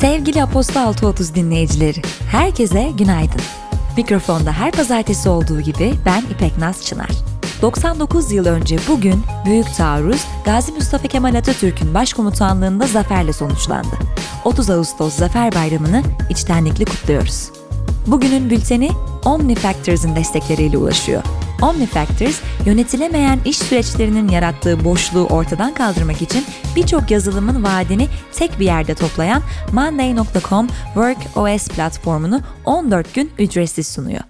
Sevgili Aposto 630 dinleyicileri, herkese günaydın. Mikrofonda her pazartesi olduğu gibi ben İpek Naz Çınar. 99 yıl önce bugün Büyük Taarruz Gazi Mustafa Kemal Atatürk'ün başkomutanlığında zaferle sonuçlandı. 30 Ağustos Zafer Bayramı'nı içtenlikle kutluyoruz. Bugünün bülteni OmniFactors'ın destekleriyle ulaşıyor. OmniFactors, yönetilemeyen iş süreçlerinin yarattığı boşluğu ortadan kaldırmak için birçok yazılımın vaadini tek bir yerde toplayan Monday.com WorkOS platformunu 14 gün ücretsiz sunuyor.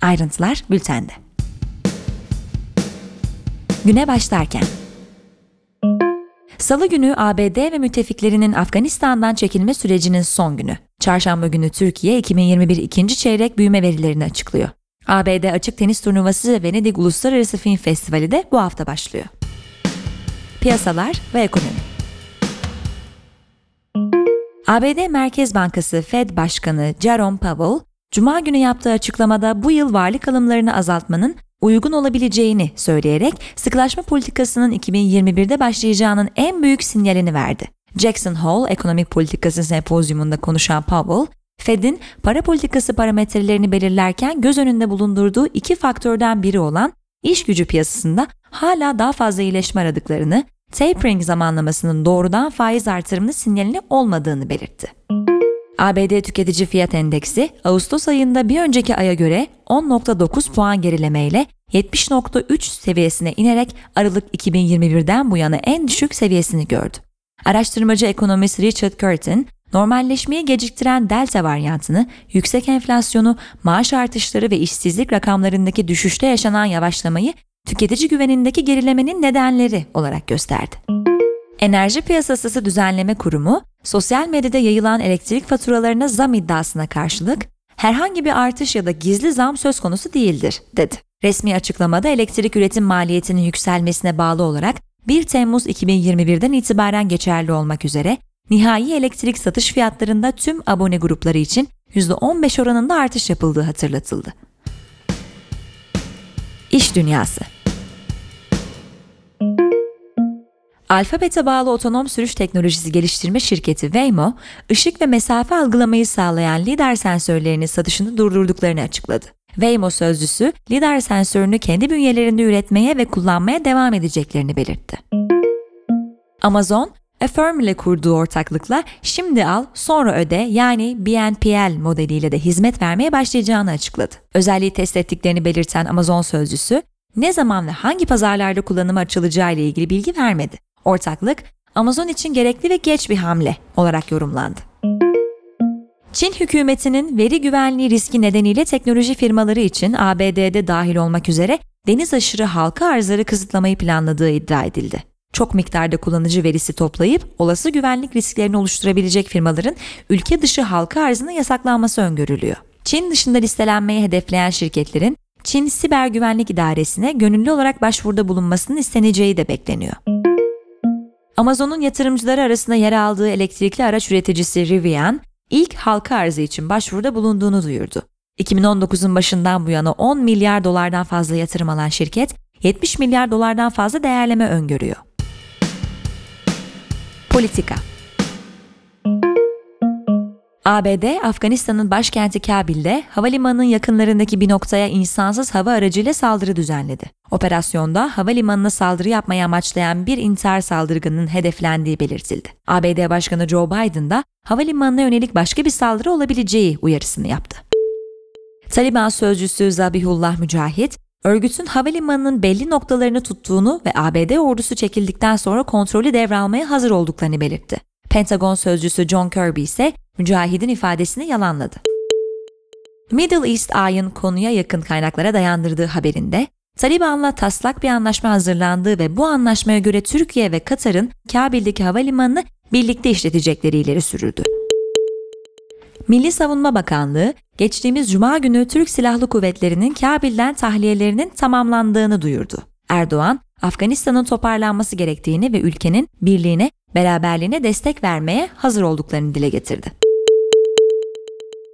Ayrıntılar bültende. Güne başlarken Salı günü ABD ve müttefiklerinin Afganistan'dan çekilme sürecinin son günü. Çarşamba günü Türkiye 2021 ikinci çeyrek büyüme verilerini açıklıyor. ABD Açık Tenis Turnuvası ve Venedik Uluslararası Film Festivali de bu hafta başlıyor. Piyasalar ve ekonomi ABD Merkez Bankası Fed Başkanı Jerome Powell, Cuma günü yaptığı açıklamada bu yıl varlık alımlarını azaltmanın uygun olabileceğini söyleyerek sıkılaşma politikasının 2021'de başlayacağının en büyük sinyalini verdi. Jackson Hole Ekonomik Politikası Sempozyumunda konuşan Powell, Fed'in para politikası parametrelerini belirlerken göz önünde bulundurduğu iki faktörden biri olan iş gücü piyasasında hala daha fazla iyileşme aradıklarını, tapering zamanlamasının doğrudan faiz artırımını sinyalini olmadığını belirtti. ABD tüketici fiyat endeksi Ağustos ayında bir önceki aya göre 10.9 puan gerilemeyle 70.3 seviyesine inerek Aralık 2021'den bu yana en düşük seviyesini gördü. Araştırmacı ekonomist Richard Curtin, normalleşmeyi geciktiren delta varyantını, yüksek enflasyonu, maaş artışları ve işsizlik rakamlarındaki düşüşte yaşanan yavaşlamayı tüketici güvenindeki gerilemenin nedenleri olarak gösterdi. Enerji Piyasası Düzenleme Kurumu, sosyal medyada yayılan elektrik faturalarına zam iddiasına karşılık, herhangi bir artış ya da gizli zam söz konusu değildir, dedi. Resmi açıklamada elektrik üretim maliyetinin yükselmesine bağlı olarak 1 Temmuz 2021'den itibaren geçerli olmak üzere nihai elektrik satış fiyatlarında tüm abone grupları için %15 oranında artış yapıldığı hatırlatıldı. İş Dünyası Alfabete bağlı otonom sürüş teknolojisi geliştirme şirketi Waymo, ışık ve mesafe algılamayı sağlayan lidar sensörlerinin satışını durdurduklarını açıkladı. Waymo sözcüsü, lidar sensörünü kendi bünyelerinde üretmeye ve kullanmaya devam edeceklerini belirtti. Amazon, Affirm ile kurduğu ortaklıkla şimdi al sonra öde yani BNPL modeliyle de hizmet vermeye başlayacağını açıkladı. Özelliği test ettiklerini belirten Amazon sözcüsü, ne zaman ve hangi pazarlarda kullanıma açılacağı ile ilgili bilgi vermedi. Ortaklık, Amazon için gerekli ve geç bir hamle olarak yorumlandı. Çin hükümetinin veri güvenliği riski nedeniyle teknoloji firmaları için ABD'de dahil olmak üzere deniz aşırı halka arzları kısıtlamayı planladığı iddia edildi. Çok miktarda kullanıcı verisi toplayıp olası güvenlik risklerini oluşturabilecek firmaların ülke dışı halka arzının yasaklanması öngörülüyor. Çin dışında listelenmeyi hedefleyen şirketlerin Çin Siber Güvenlik İdaresi'ne gönüllü olarak başvuruda bulunmasının isteneceği de bekleniyor. Amazon'un yatırımcıları arasında yer aldığı elektrikli araç üreticisi Rivian, ilk halka arzı için başvuruda bulunduğunu duyurdu. 2019'un başından bu yana 10 milyar dolardan fazla yatırım alan şirket, 70 milyar dolardan fazla değerleme öngörüyor. Politika ABD, Afganistan'ın başkenti Kabil'de havalimanının yakınlarındaki bir noktaya insansız hava aracıyla saldırı düzenledi. Operasyonda havalimanına saldırı yapmaya amaçlayan bir intihar saldırganının hedeflendiği belirtildi. ABD Başkanı Joe Biden da havalimanına yönelik başka bir saldırı olabileceği uyarısını yaptı. Taliban sözcüsü Zabihullah Mücahit, örgütün havalimanının belli noktalarını tuttuğunu ve ABD ordusu çekildikten sonra kontrolü devralmaya hazır olduklarını belirtti. Pentagon sözcüsü John Kirby ise Mücahid'in ifadesini yalanladı. Middle East Eye'ın konuya yakın kaynaklara dayandırdığı haberinde, Taliban'la taslak bir anlaşma hazırlandığı ve bu anlaşmaya göre Türkiye ve Katar'ın Kabil'deki havalimanını birlikte işletecekleri ileri sürüldü. Milli Savunma Bakanlığı, geçtiğimiz Cuma günü Türk Silahlı Kuvvetleri'nin Kabil'den tahliyelerinin tamamlandığını duyurdu. Erdoğan, Afganistan'ın toparlanması gerektiğini ve ülkenin birliğine, beraberliğine destek vermeye hazır olduklarını dile getirdi.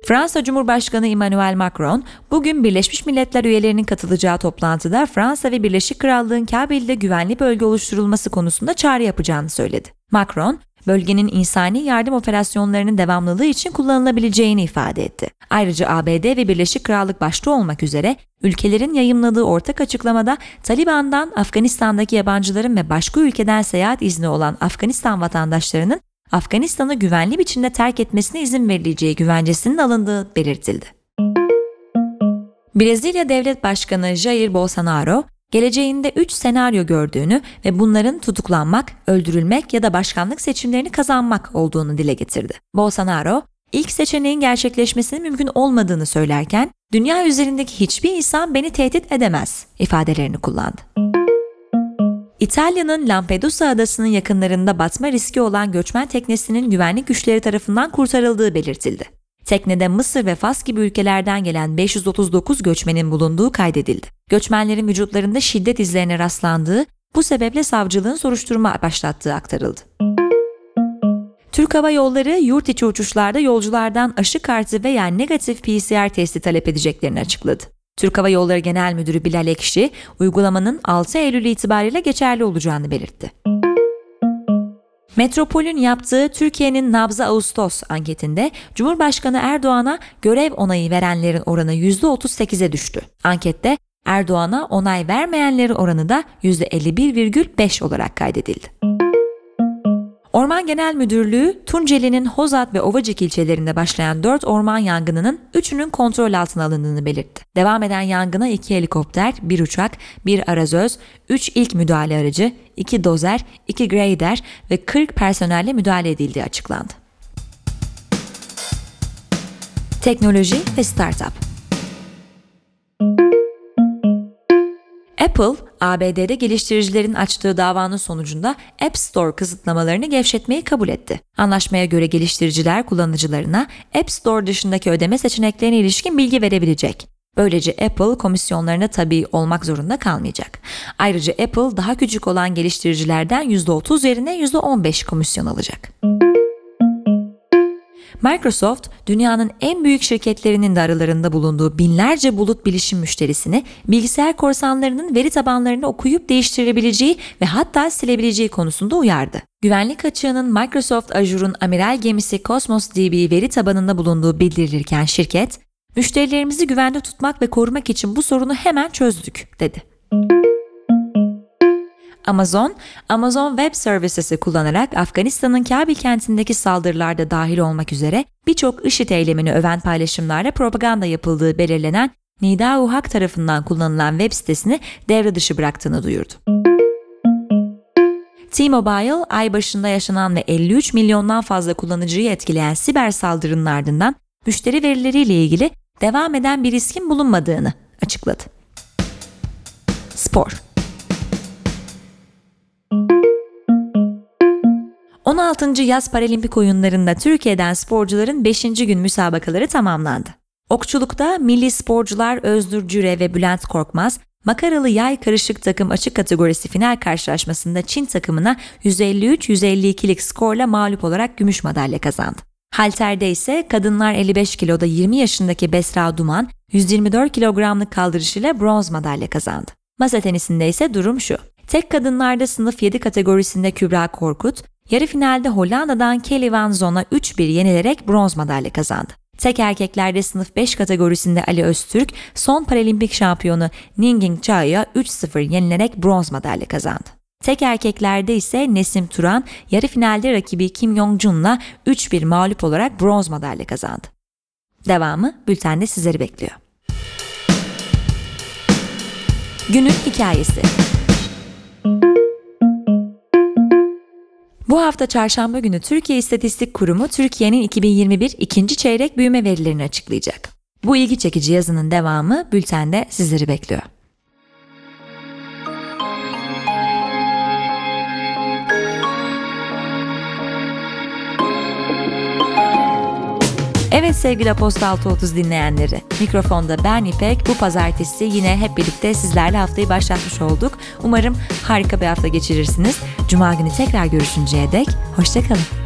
Fransa Cumhurbaşkanı Emmanuel Macron, bugün Birleşmiş Milletler üyelerinin katılacağı toplantıda Fransa ve Birleşik Krallığın Kabil'de güvenli bölge oluşturulması konusunda çağrı yapacağını söyledi. Macron, bölgenin insani yardım operasyonlarının devamlılığı için kullanılabileceğini ifade etti. Ayrıca ABD ve Birleşik Krallık başta olmak üzere ülkelerin yayımladığı ortak açıklamada Taliban'dan Afganistan'daki yabancıların ve başka ülkeden seyahat izni olan Afganistan vatandaşlarının Afganistan'ı güvenli biçimde terk etmesine izin verileceği güvencesinin alındığı belirtildi. Brezilya Devlet Başkanı Jair Bolsonaro, geleceğinde 3 senaryo gördüğünü ve bunların tutuklanmak, öldürülmek ya da başkanlık seçimlerini kazanmak olduğunu dile getirdi. Bolsonaro, ilk seçeneğin gerçekleşmesinin mümkün olmadığını söylerken, dünya üzerindeki hiçbir insan beni tehdit edemez ifadelerini kullandı. İtalya'nın Lampedusa adasının yakınlarında batma riski olan göçmen teknesinin güvenlik güçleri tarafından kurtarıldığı belirtildi. Teknede Mısır ve Fas gibi ülkelerden gelen 539 göçmenin bulunduğu kaydedildi. Göçmenlerin vücutlarında şiddet izlerine rastlandığı, bu sebeple savcılığın soruşturma başlattığı aktarıldı. Türk Hava Yolları yurt içi uçuşlarda yolculardan aşı kartı veya negatif PCR testi talep edeceklerini açıkladı. Türk Hava Yolları Genel Müdürü Bilal Ekşi, uygulamanın 6 Eylül itibariyle geçerli olacağını belirtti. Metropol'ün yaptığı Türkiye'nin Nabzı Ağustos anketinde Cumhurbaşkanı Erdoğan'a görev onayı verenlerin oranı %38'e düştü. Ankette Erdoğan'a onay vermeyenlerin oranı da %51,5 olarak kaydedildi. Orman Genel Müdürlüğü, Tunceli'nin Hozat ve Ovacık ilçelerinde başlayan 4 orman yangınının 3'ünün kontrol altına alındığını belirtti. Devam eden yangına 2 helikopter, 1 uçak, 1 arazöz, 3 ilk müdahale aracı, 2 dozer, 2 grader ve 40 personelle müdahale edildiği açıklandı. Teknoloji ve Startup Apple, ABD'de geliştiricilerin açtığı davanın sonucunda App Store kısıtlamalarını gevşetmeyi kabul etti. Anlaşmaya göre geliştiriciler kullanıcılarına App Store dışındaki ödeme seçeneklerine ilişkin bilgi verebilecek. Böylece Apple komisyonlarına tabi olmak zorunda kalmayacak. Ayrıca Apple daha küçük olan geliştiricilerden %30 yerine %15 komisyon alacak. Microsoft, dünyanın en büyük şirketlerinin de aralarında bulunduğu binlerce bulut bilişim müşterisini bilgisayar korsanlarının veri tabanlarını okuyup değiştirebileceği ve hatta silebileceği konusunda uyardı. Güvenlik açığının Microsoft Azure'un amiral gemisi Cosmos DB veri tabanında bulunduğu bildirilirken şirket, müşterilerimizi güvende tutmak ve korumak için bu sorunu hemen çözdük, dedi. Amazon, Amazon Web Services'i kullanarak Afganistan'ın Kabil kentindeki saldırılarda dahil olmak üzere birçok IŞİD eylemini öven paylaşımlarla propaganda yapıldığı belirlenen Nida Hak tarafından kullanılan web sitesini devre dışı bıraktığını duyurdu. T-Mobile, ay başında yaşanan ve 53 milyondan fazla kullanıcıyı etkileyen siber saldırının ardından müşteri verileriyle ilgili devam eden bir riskin bulunmadığını açıkladı. Spor 16. Yaz Paralimpik Oyunlarında Türkiye'den sporcuların 5. gün müsabakaları tamamlandı. Okçulukta milli sporcular Özgür Cüre ve Bülent Korkmaz, makaralı yay karışık takım açık kategorisi final karşılaşmasında Çin takımına 153-152'lik skorla mağlup olarak gümüş madalya kazandı. Halter'de ise kadınlar 55 kiloda 20 yaşındaki Besra Duman 124 kilogramlık kaldırışıyla bronz madalya kazandı. Masa tenisinde ise durum şu. Tek kadınlarda sınıf 7 kategorisinde Kübra Korkut, yarı finalde Hollanda'dan Kelly Van Zon'a 3-1 yenilerek bronz madalya kazandı. Tek erkeklerde sınıf 5 kategorisinde Ali Öztürk, son paralimpik şampiyonu Ninging Cha'ya 3-0 yenilerek bronz madalya kazandı. Tek erkeklerde ise Nesim Turan yarı finalde rakibi Kim Yong-jun'la 3-1 mağlup olarak bronz madalya kazandı. Devamı bültende sizleri bekliyor. Günün hikayesi. Bu hafta çarşamba günü Türkiye İstatistik Kurumu Türkiye'nin 2021 ikinci çeyrek büyüme verilerini açıklayacak. Bu ilgi çekici yazının devamı bültende sizleri bekliyor. Evet sevgili Aposta 630 dinleyenleri, mikrofonda ben İpek. Bu pazartesi yine hep birlikte sizlerle haftayı başlatmış olduk. Umarım harika bir hafta geçirirsiniz. Cuma günü tekrar görüşünceye dek hoşçakalın.